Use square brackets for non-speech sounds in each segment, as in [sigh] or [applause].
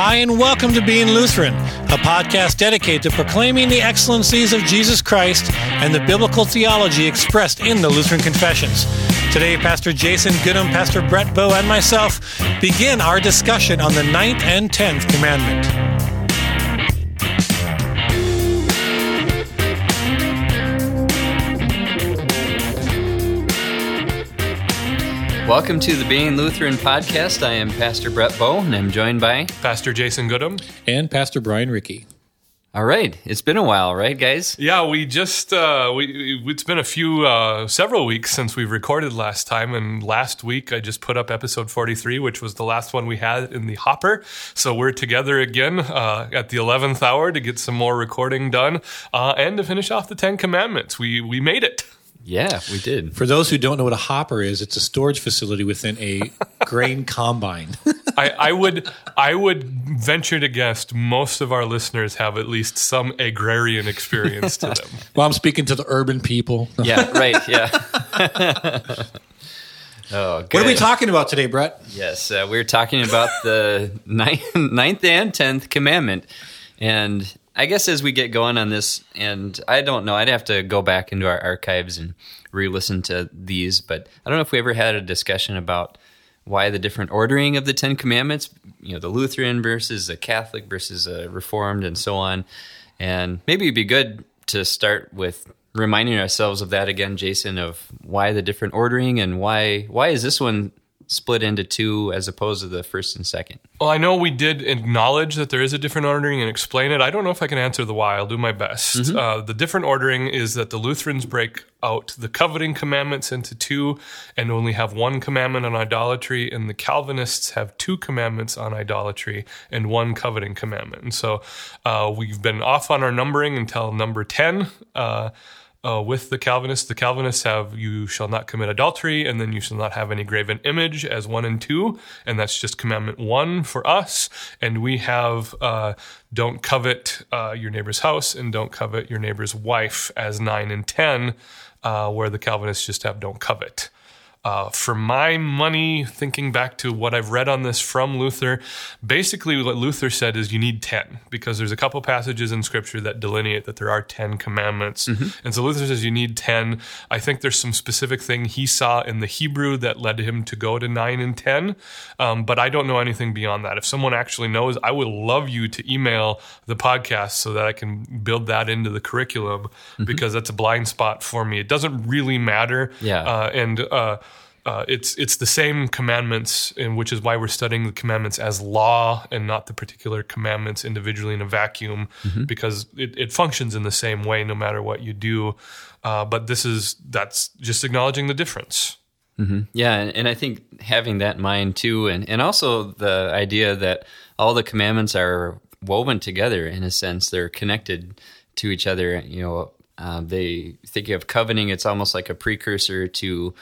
Hi, and welcome to Being Lutheran, a podcast dedicated to proclaiming the excellencies of Jesus Christ and the biblical theology expressed in the Lutheran Confessions. Today, Pastor Jason Goodham, Pastor Brett Bow, and myself begin our discussion on the ninth and tenth commandment. Welcome to the Being Lutheran podcast. I am Pastor Brett Bow, and I'm joined by Pastor Jason Goodham. And Pastor Brian Ricky. All right, it's been a while, right, guys? Yeah, we just uh, we it's been a few uh, several weeks since we've recorded last time, and last week I just put up episode forty three, which was the last one we had in the hopper. So we're together again uh, at the eleventh hour to get some more recording done uh, and to finish off the Ten Commandments. We we made it. Yeah, we did. For those who don't know what a hopper is, it's a storage facility within a [laughs] grain combine. I, I would I would venture to guess most of our listeners have at least some agrarian experience to them. [laughs] well, I'm speaking to the urban people. Yeah, right. Yeah. [laughs] oh, good. What are we talking about today, Brett? Yes, uh, we're talking about the ninth, ninth and tenth commandment, and I guess as we get going on this, and I don't know, I'd have to go back into our archives and re-listen to these, but I don't know if we ever had a discussion about why the different ordering of the Ten Commandments, you know, the Lutheran versus a Catholic versus a Reformed, and so on. And maybe it'd be good to start with reminding ourselves of that again, Jason, of why the different ordering and why why is this one split into two as opposed to the first and second? Well, I know we did acknowledge that there is a different ordering and explain it. I don't know if I can answer the why. I'll do my best. Mm-hmm. Uh, the different ordering is that the Lutherans break out the coveting commandments into two and only have one commandment on idolatry, and the Calvinists have two commandments on idolatry and one coveting commandment. And so uh, we've been off on our numbering until number 10. Uh, uh, with the Calvinists. The Calvinists have you shall not commit adultery, and then you shall not have any graven image as one and two, and that's just commandment one for us. And we have uh, don't covet uh, your neighbor's house and don't covet your neighbor's wife as nine and ten, uh, where the Calvinists just have don't covet. Uh, for my money, thinking back to what I've read on this from Luther, basically what Luther said is you need 10 because there's a couple passages in scripture that delineate that there are 10 commandments. Mm-hmm. And so Luther says you need 10. I think there's some specific thing he saw in the Hebrew that led him to go to 9 and 10, um, but I don't know anything beyond that. If someone actually knows, I would love you to email the podcast so that I can build that into the curriculum mm-hmm. because that's a blind spot for me. It doesn't really matter. Yeah. Uh, and, uh, uh, it's it's the same commandments, and which is why we're studying the commandments as law and not the particular commandments individually in a vacuum, mm-hmm. because it, it, functions in the same way no matter what you do. Uh, but this is that's just acknowledging the difference. Mm-hmm. Yeah, and, and I think having that in mind too, and and also the idea that all the commandments are woven together in a sense; they're connected to each other. You know, uh, they think of coveting; it's almost like a precursor to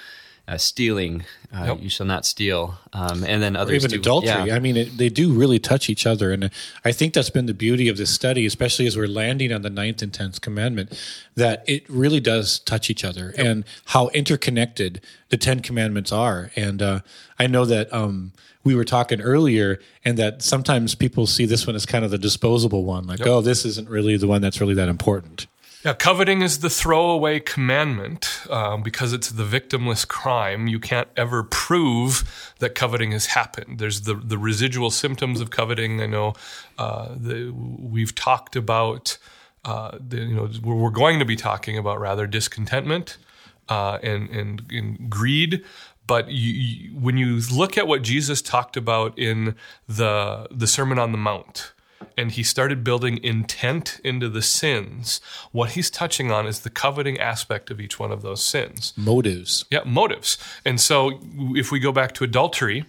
uh, stealing, uh, yep. you shall not steal, um, and then others or even do, adultery. Yeah. I mean, it, they do really touch each other, and I think that's been the beauty of this study, especially as we're landing on the ninth and tenth commandment, that it really does touch each other yep. and how interconnected the Ten Commandments are. And uh, I know that. Um, we were talking earlier, and that sometimes people see this one as kind of the disposable one, like, yep. oh, this isn't really the one that's really that important. Yeah, coveting is the throwaway commandment um, because it's the victimless crime. You can't ever prove that coveting has happened. There's the the residual symptoms of coveting. I know uh, the, we've talked about. Uh, the, you know, we're going to be talking about rather discontentment uh, and, and, and greed. But you, you, when you look at what Jesus talked about in the the Sermon on the Mount, and he started building intent into the sins, what he's touching on is the coveting aspect of each one of those sins. Motives. Yeah, motives. And so if we go back to adultery,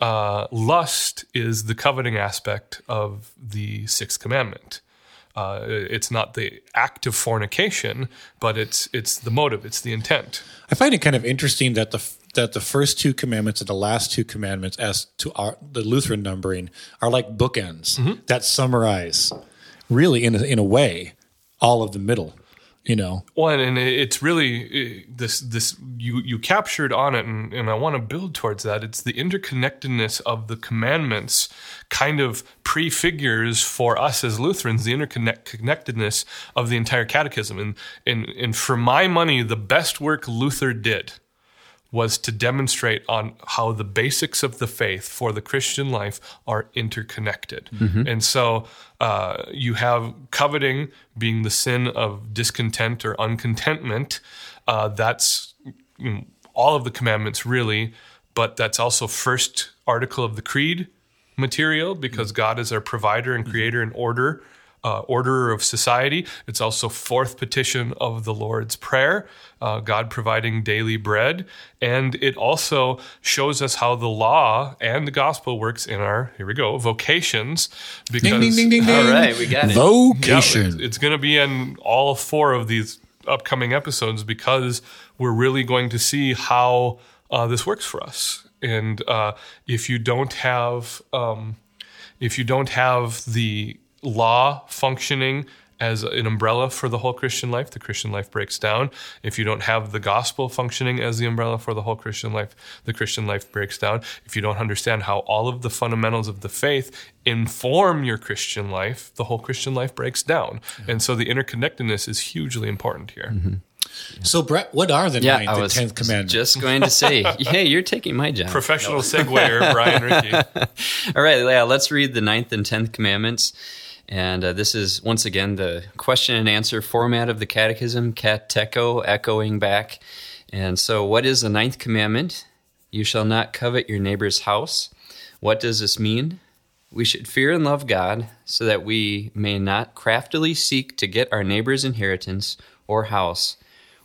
uh, lust is the coveting aspect of the sixth commandment. Uh, it's not the act of fornication, but it's it's the motive, it's the intent. I find it kind of interesting that the that the first two commandments and the last two commandments, as to our, the Lutheran numbering, are like bookends mm-hmm. that summarize, really in a, in a way, all of the middle. you know. Well, and it's really this this you you captured on it, and, and I want to build towards that. It's the interconnectedness of the commandments, kind of prefigures for us as Lutherans the interconnectedness of the entire catechism. And and and for my money, the best work Luther did was to demonstrate on how the basics of the faith for the Christian life are interconnected. Mm-hmm. And so uh, you have coveting being the sin of discontent or uncontentment. Uh, that's you know, all of the commandments, really, but that's also first article of the creed material because mm-hmm. God is our provider and creator and order uh, order of society. It's also fourth petition of the Lord's Prayer, uh, God providing daily bread. And it also shows us how the law and the gospel works in our, here we go, vocations. Because, ding, ding, ding, All right, we got it. Vocation. Yeah, it's going to be in all four of these upcoming episodes because we're really going to see how uh, this works for us. And uh, if you don't have, um, if you don't have the law functioning as an umbrella for the whole Christian life, the Christian life breaks down. If you don't have the gospel functioning as the umbrella for the whole Christian life, the Christian life breaks down. If you don't understand how all of the fundamentals of the faith inform your Christian life, the whole Christian life breaks down. Yeah. And so the interconnectedness is hugely important here. Mm-hmm. So, Brett, what are the yeah, ninth I was and tenth commandments? Just going to say, [laughs] hey, you're taking my job. Professional no. seguer, Brian Ricky. [laughs] All right, yeah, let's read the ninth and tenth commandments. And uh, this is once again the question and answer format of the Catechism, catecho, echoing back. And so, what is the ninth commandment? You shall not covet your neighbor's house. What does this mean? We should fear and love God so that we may not craftily seek to get our neighbor's inheritance or house,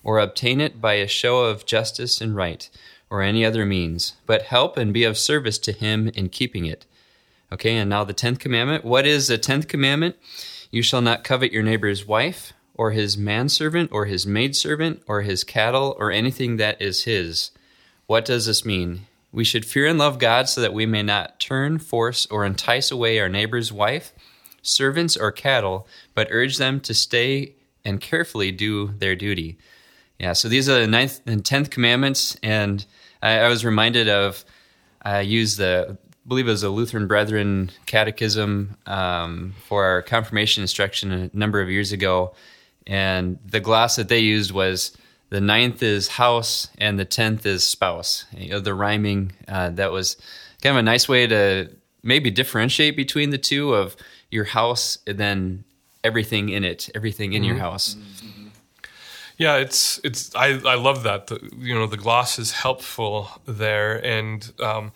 or obtain it by a show of justice and right, or any other means, but help and be of service to him in keeping it. Okay, and now the 10th commandment. What is the 10th commandment? You shall not covet your neighbor's wife, or his manservant, or his maidservant, or his cattle, or anything that is his. What does this mean? We should fear and love God so that we may not turn, force, or entice away our neighbor's wife, servants, or cattle, but urge them to stay and carefully do their duty. Yeah, so these are the ninth and tenth commandments, and I, I was reminded of I use the believe it was a Lutheran Brethren catechism um, for our confirmation instruction a number of years ago. And the gloss that they used was the ninth is house and the tenth is spouse. You know, the rhyming, uh, that was kind of a nice way to maybe differentiate between the two of your house and then everything in it, everything in mm-hmm. your house. Yeah, it's it's I I love that. The, you know, the gloss is helpful there, and um,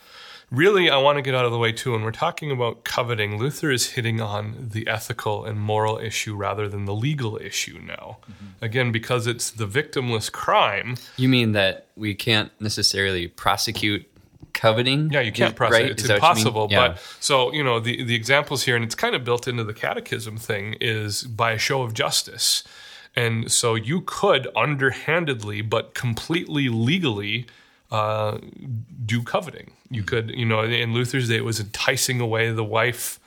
really, I want to get out of the way too. When we're talking about coveting, Luther is hitting on the ethical and moral issue rather than the legal issue now. Mm-hmm. Again, because it's the victimless crime. You mean that we can't necessarily prosecute coveting? Yeah, you can't prosecute. Right? It's impossible. Yeah. But so, you know, the, the examples here, and it's kind of built into the catechism thing, is by a show of justice. And so you could underhandedly, but completely legally, uh, do coveting. You mm-hmm. could, you know, in Luther's day, it was enticing away the wife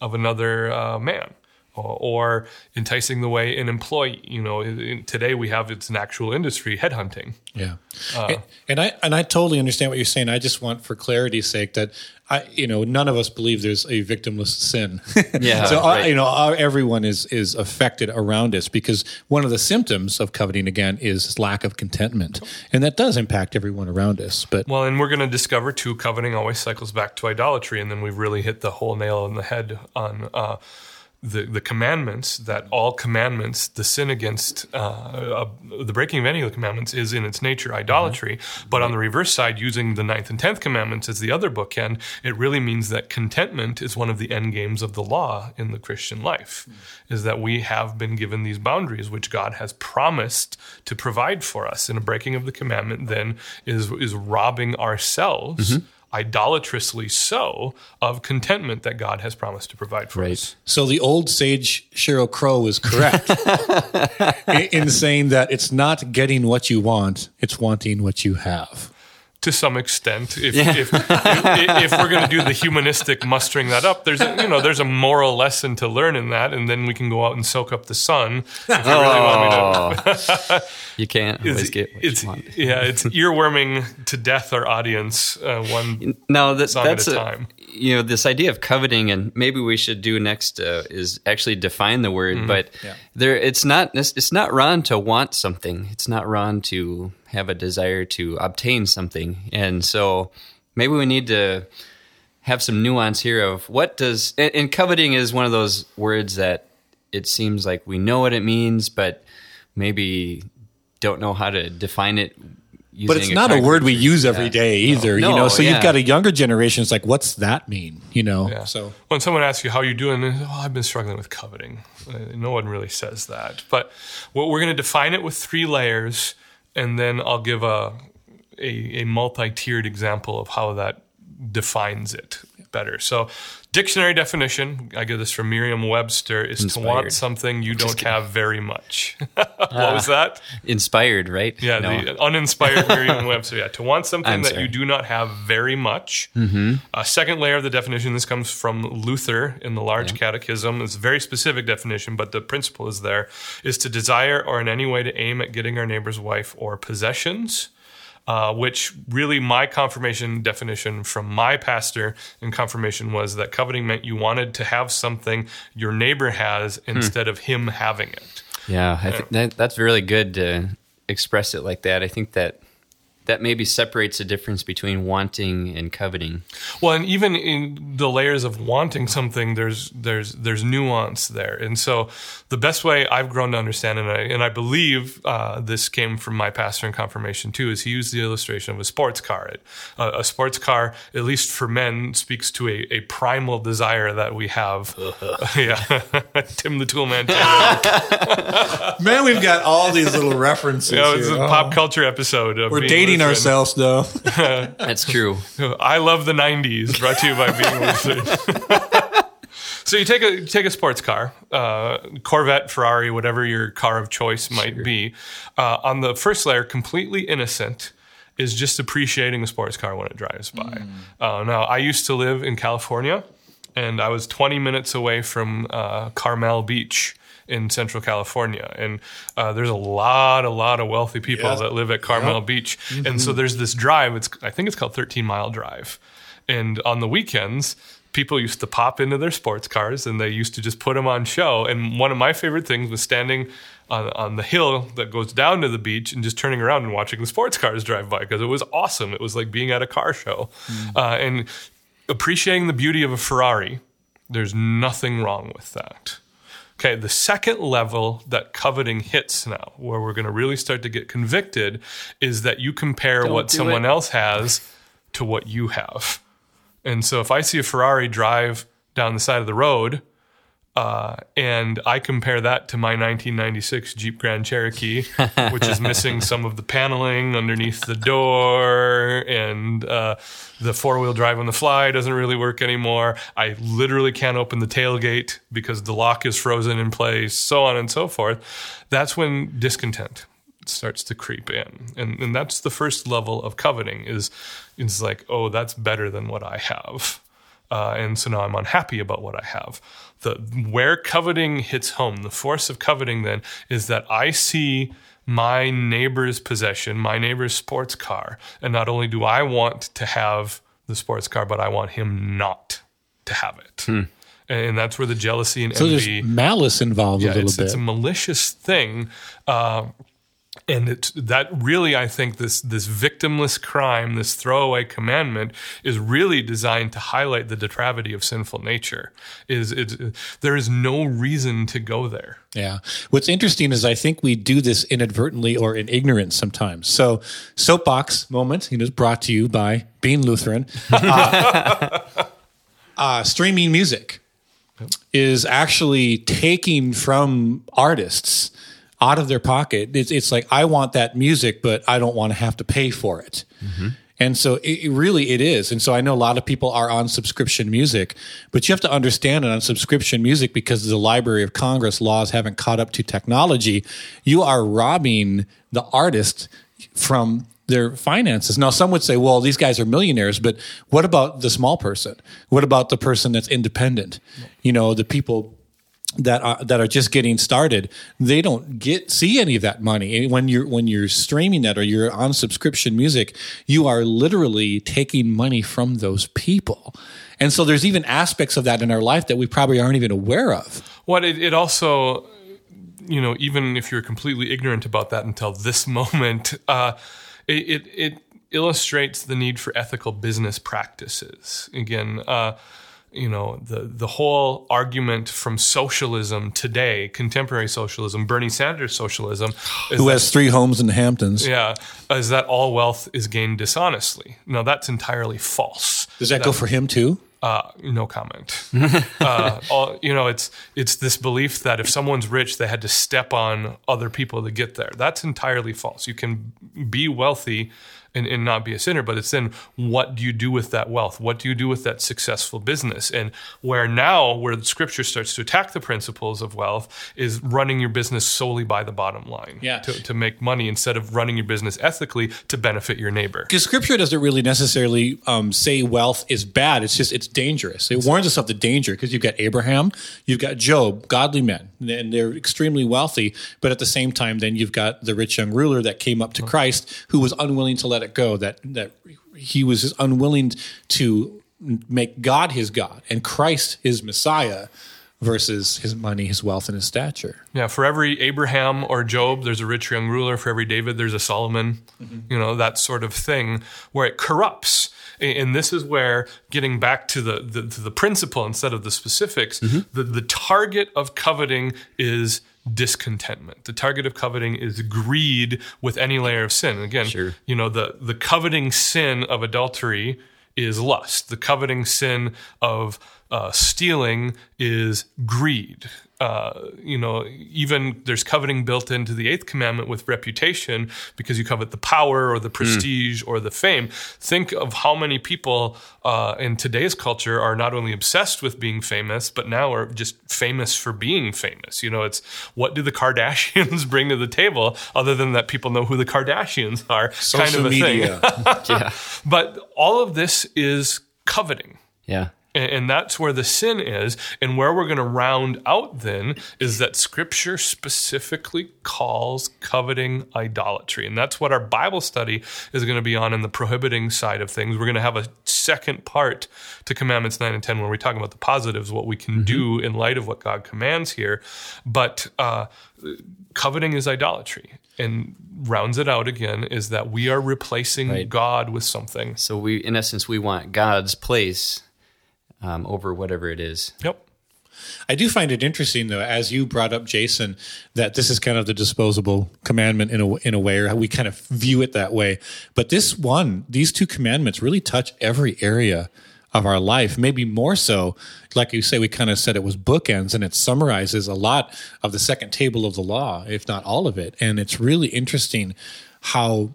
of another uh, man or enticing the way an employee. You know, today we have it's an actual industry, headhunting. Yeah, uh, and, and, I and I totally understand what you're saying. I just want, for clarity's sake, that I, you know, none of us believe there's a victimless sin. [laughs] Yeah. so uh, right. you know, our, everyone is is affected around us because one of the symptoms of coveting again is lack of contentment, and that does impact everyone around us. But well, and we're going to discover too, coveting always cycles back to idolatry, and then we've really hit the whole nail on the head on. Uh, the, the commandments that all commandments the sin against uh, uh, the breaking of any of the commandments is in its nature idolatry mm-hmm. but on the reverse side using the ninth and tenth commandments as the other bookend it really means that contentment is one of the end games of the law in the christian life mm-hmm. is that we have been given these boundaries which god has promised to provide for us and a breaking of the commandment then is is robbing ourselves mm-hmm idolatrously so of contentment that God has promised to provide for right. us. So the old sage Sheryl Crow was correct [laughs] in, in saying that it's not getting what you want, it's wanting what you have. To some extent. If if, if, if we're going to do the humanistic mustering that up, there's a, you know there's a moral lesson to learn in that, and then we can go out and soak up the sun. If you really want me to. [laughs] You can't always It's, get what it's you want. yeah, it's earworming to death our audience uh, one No, that, song that's at a a, time. You know this idea of coveting, and maybe we should do next uh, is actually define the word. Mm-hmm. But there, it's not it's it's not wrong to want something. It's not wrong to have a desire to obtain something, and so maybe we need to have some nuance here of what does and, and coveting is one of those words that it seems like we know what it means, but maybe don't know how to define it. But it's using not a word we use every Yeah. day either, No, you know. So yeah. you've got a younger generation. It's like, what's that mean? You know. Yeah. So when someone asks you how you're doing, oh, I've been struggling with coveting. Uh, no one really says that. But what we're going to define it with three layers, and then I'll give a a, a multi-tiered example of how that defines it better. So, dictionary definition, I get this from Merriam-Webster, is to want something you don't have very much. [laughs] what was that? inspired, right? Yeah, No. the uninspired Merriam-Webster. Yeah, to want something I'm that sorry. you do not have very much. Mm-hmm. Uh, second layer of the definition. This comes from Luther in the Large Catechism. It's a very specific definition, but the principle is there: is to desire or in any way to aim at getting our neighbor's wife or possessions. Uh, which really my confirmation definition from my pastor in confirmation was that coveting meant you wanted to have something your neighbor has Hmm. instead of him having it. Yeah, I think that that's really good to express it like that. I think that that maybe separates the difference between wanting and coveting. Well, and even in the layers of wanting something, there's there's there's nuance there, and so the best way I've grown to understand, and I and I believe uh, this came from my pastor in confirmation too, is he used the illustration of a sports car. It, uh, a sports car, at least for men, speaks to a, a primal desire that we have. [laughs] [laughs] yeah, [laughs] Tim the Toolman. man, man, we've got all these little references. You know, it's a. Oh. pop culture episode. Of We're being dating Lutheran. ourselves, though. [laughs] That's true. [laughs] I love the '90s. Brought to you by Being Lucid. [laughs] so you take a you take a sports car, uh, Corvette, Ferrari, whatever your car of choice might be. Uh, on the first layer, completely innocent, is just appreciating a sports car when it drives by. Uh, now, I used to live in California, and I was 20 minutes away from uh, Carmel Beach. In Central California, and uh, there's a lot, a lot of wealthy people Yeah. that live at Carmel Beach, and so there's this drive. It's I think it's called 13 Mile Drive, and on the weekends, people used to pop into their sports cars and they used to just put them on show. And one of my favorite things was standing on, on the hill that goes down to the beach and just turning around and watching the sports cars drive by because it was awesome. It was like being at a car show uh, and appreciating the beauty of a Ferrari. There's nothing wrong with that. Okay, the second level that coveting hits now, where we're going to really start to get convicted, is that you compare Don't what someone it. else has to what you have. And so if I see a Ferrari drive down the side of the road, uh, and I compare that to my 1996 Jeep Grand Cherokee, [laughs] which is missing some of the paneling underneath the door, and uh, the four wheel drive on the fly doesn't really work anymore. I literally can't open the tailgate because the lock is frozen in place, so on and so forth. That's when discontent starts to creep in, and and that's the first level of coveting. Is is like, oh, that's better than what I have uh, and so now I'm unhappy about what I have. The where coveting hits home, the force of coveting then is that I see my neighbor's possession, my neighbor's sports car, and not only do I want to have the sports car, but I want him not to have it. And that's where the jealousy and So there's malice involved yeah, a little it's, bit. it's a malicious thing. Uh, and it, that really, I think this this victimless crime, this throwaway commandment, is really designed to highlight the depravity of sinful nature. Is it? There is no reason to go there. Yeah. What's interesting is I think we do this inadvertently or in ignorance sometimes. So, soapbox moment, you know, is brought to you by Being Lutheran. [laughs] Uh, uh, streaming music is actually taking from artists out of their pocket. It's, it's like I want that music, but I don't want to have to pay for it. Mm-hmm. And so it, it really it is. And so I know a lot of people are on subscription music, but you have to understand that on subscription music because the Library of Congress laws haven't caught up to technology, you are robbing the artist from their finances. Now, some would say, well, these guys are millionaires, but what about the small person? What about the person that's independent? You know, the people that are, that are just getting started, they don't get see any of that money. When you're when you're streaming that or you're on subscription music, you are literally taking money from those people. And so there's even aspects of that in our life that we probably aren't even aware of. What it, it also, you know, even if you're completely ignorant about that until this [laughs] moment, uh, it, it, it illustrates the need for ethical business practices. Again, uh, you know the the whole argument from socialism today, contemporary socialism, Bernie Sanders socialism, who that, has three homes in the Hamptons. Yeah, is that all wealth is gained dishonestly? No, that's entirely false. Does that, that go for him too? Uh, no comment. [laughs] uh, all, you know, it's it's this belief that if someone's rich, they had to step on other people to get there. That's entirely false. You can be wealthy and, and not be a sinner, but it's then what do you do with that wealth? What do you do with that successful business? And where now, where the scripture starts to attack the principles of wealth, is running your business solely by the bottom line yeah. to, to make money instead of running your business ethically to benefit your neighbor. Because scripture doesn't really necessarily um, say wealth is bad. It's just, it's dangerous. It warns us of the danger because you've got Abraham, you've got Job, godly men, and they're extremely wealthy. But at the same time, then you've got the rich young ruler that came up to Christ who was unwilling to let it go. That that he was unwilling to make God his God and Christ his Messiah versus his money, his wealth, and his stature. Yeah, for every Abraham or Job, there's a rich young ruler. For every David, there's a Solomon. Mm-hmm. You know that sort of thing where it corrupts. And this is where getting back to the the, to the principle instead of the specifics, mm-hmm. the the target of coveting is discontentment. The target of coveting is greed with any layer of sin. again, sure. you know, the the coveting sin of adultery is lust. The coveting sin of uh, stealing is greed uh, you know, even there's coveting built into the eighth commandment with reputation because you covet the power or the hmm. prestige mm. or the fame. Think of how many people uh, in today's culture are not only obsessed with being famous, but now are just famous for being famous. You know, it's what do the Kardashians [laughs] bring to the table other than that people know who the Kardashians are? Social kind of a media. thing. [laughs] yeah. But all of this is coveting. Yeah. And that's where the sin is. And where we're going to round out then is that scripture specifically calls coveting idolatry. And that's what our Bible study is going to be on in the prohibiting side of things. We're going to have a second part to Commandments 9 and 10 where we talk about the positives, what we can mm-hmm. do in light of what God commands here. But uh, coveting is idolatry. And rounds it out again is that we are replacing right. God with something. So we, in essence, we want God's place um, over whatever it is. Yep. I do find it interesting, though, as you brought up, Jason, that this is kind of the disposable commandment in a in a way, or we kind of view it that way. But this one, these two commandments, really touch every area of our life. Maybe more so, like you say, we kind of said it was bookends, and it summarizes a lot of the second table of the law, if not all of it. And it's really interesting how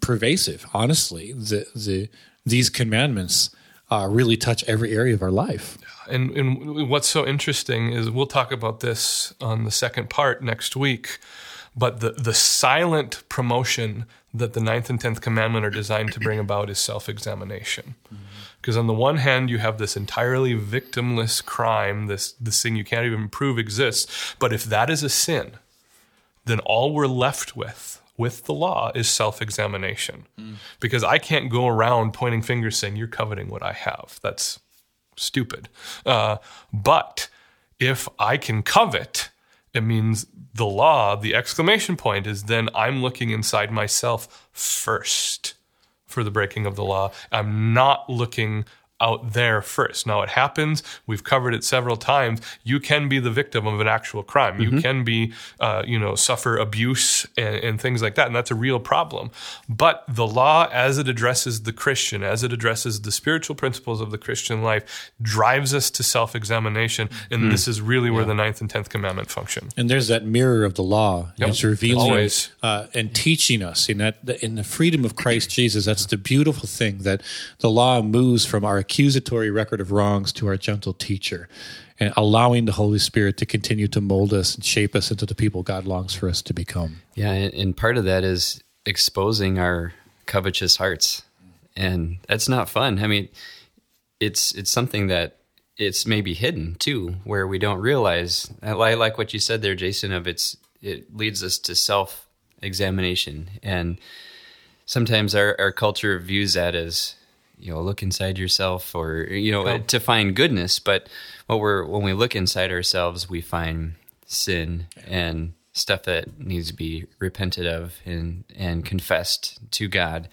pervasive, honestly, the the these commandments uh, really touch every area of our life. And, and what's so interesting is we'll talk about this on the second part next week. But the, the silent promotion that the ninth and tenth commandment are designed to bring about is self examination. Because mm-hmm. on the one hand, you have this entirely victimless crime, this, this thing you can't even prove exists. But if that is a sin, then all we're left with with the law is self examination. Mm. Because I can't go around pointing fingers saying, You're coveting what I have. That's stupid. Uh, but if I can covet, it means the law, the exclamation point is then I'm looking inside myself first for the breaking of the law. I'm not looking out there first. Now it happens. We've covered it several times. You can be the victim of an actual crime. Mm-hmm. You can be, uh, you know, suffer abuse and, and, things like that, and that's a real problem. But the law, as it addresses the Christian, as it addresses the spiritual principles of the Christian life, drives us to self-examination, and mm-hmm. this is really where yeah. the ninth and tenth commandment function. And there's that mirror of the law. Yep. It's revealing uh, and teaching us in that in the freedom of Christ Jesus. That's the beautiful thing that the law moves from our accusatory record of wrongs to our gentle teacher and allowing the Holy Spirit to continue to mold us and shape us into the people God longs for us to become. Yeah, and, part of that is exposing our covetous hearts, and that's not fun. I mean, it's it's something that it's maybe hidden too, where we don't realize. I like what you said there, Jason. Of it's it leads us to self examination, and sometimes our our culture views that as you know look inside yourself or you know oh. to find goodness but what we're when we look inside ourselves we find sin and stuff that needs to be repented of and and confessed to God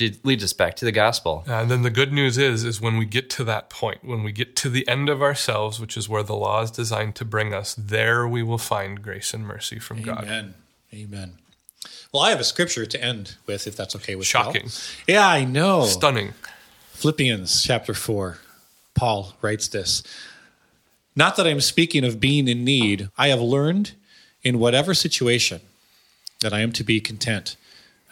which leads us back to the gospel. And then the good news is is when we get to that point, when we get to the end of ourselves, which is where the law is designed to bring us, there we will find grace and mercy from Amen. God. Amen. Amen. Well, I have a scripture to end with, if that's okay with you. Shocking. Yeah, I know. Stunning. Philippians chapter 4. Paul writes this Not that I'm speaking of being in need, I have learned in whatever situation that I am to be content.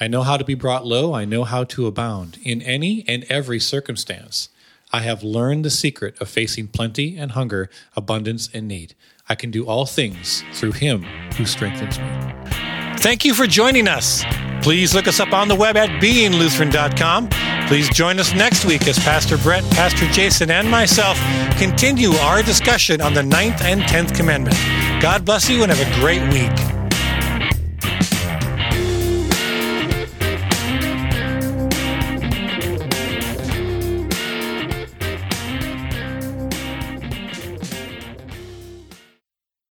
I know how to be brought low, I know how to abound. In any and every circumstance, I have learned the secret of facing plenty and hunger, abundance and need. I can do all things through him who strengthens me. Thank you for joining us. Please look us up on the web at beinglutheran.com. Please join us next week as Pastor Brett, Pastor Jason, and myself continue our discussion on the ninth and tenth commandment. God bless you and have a great week.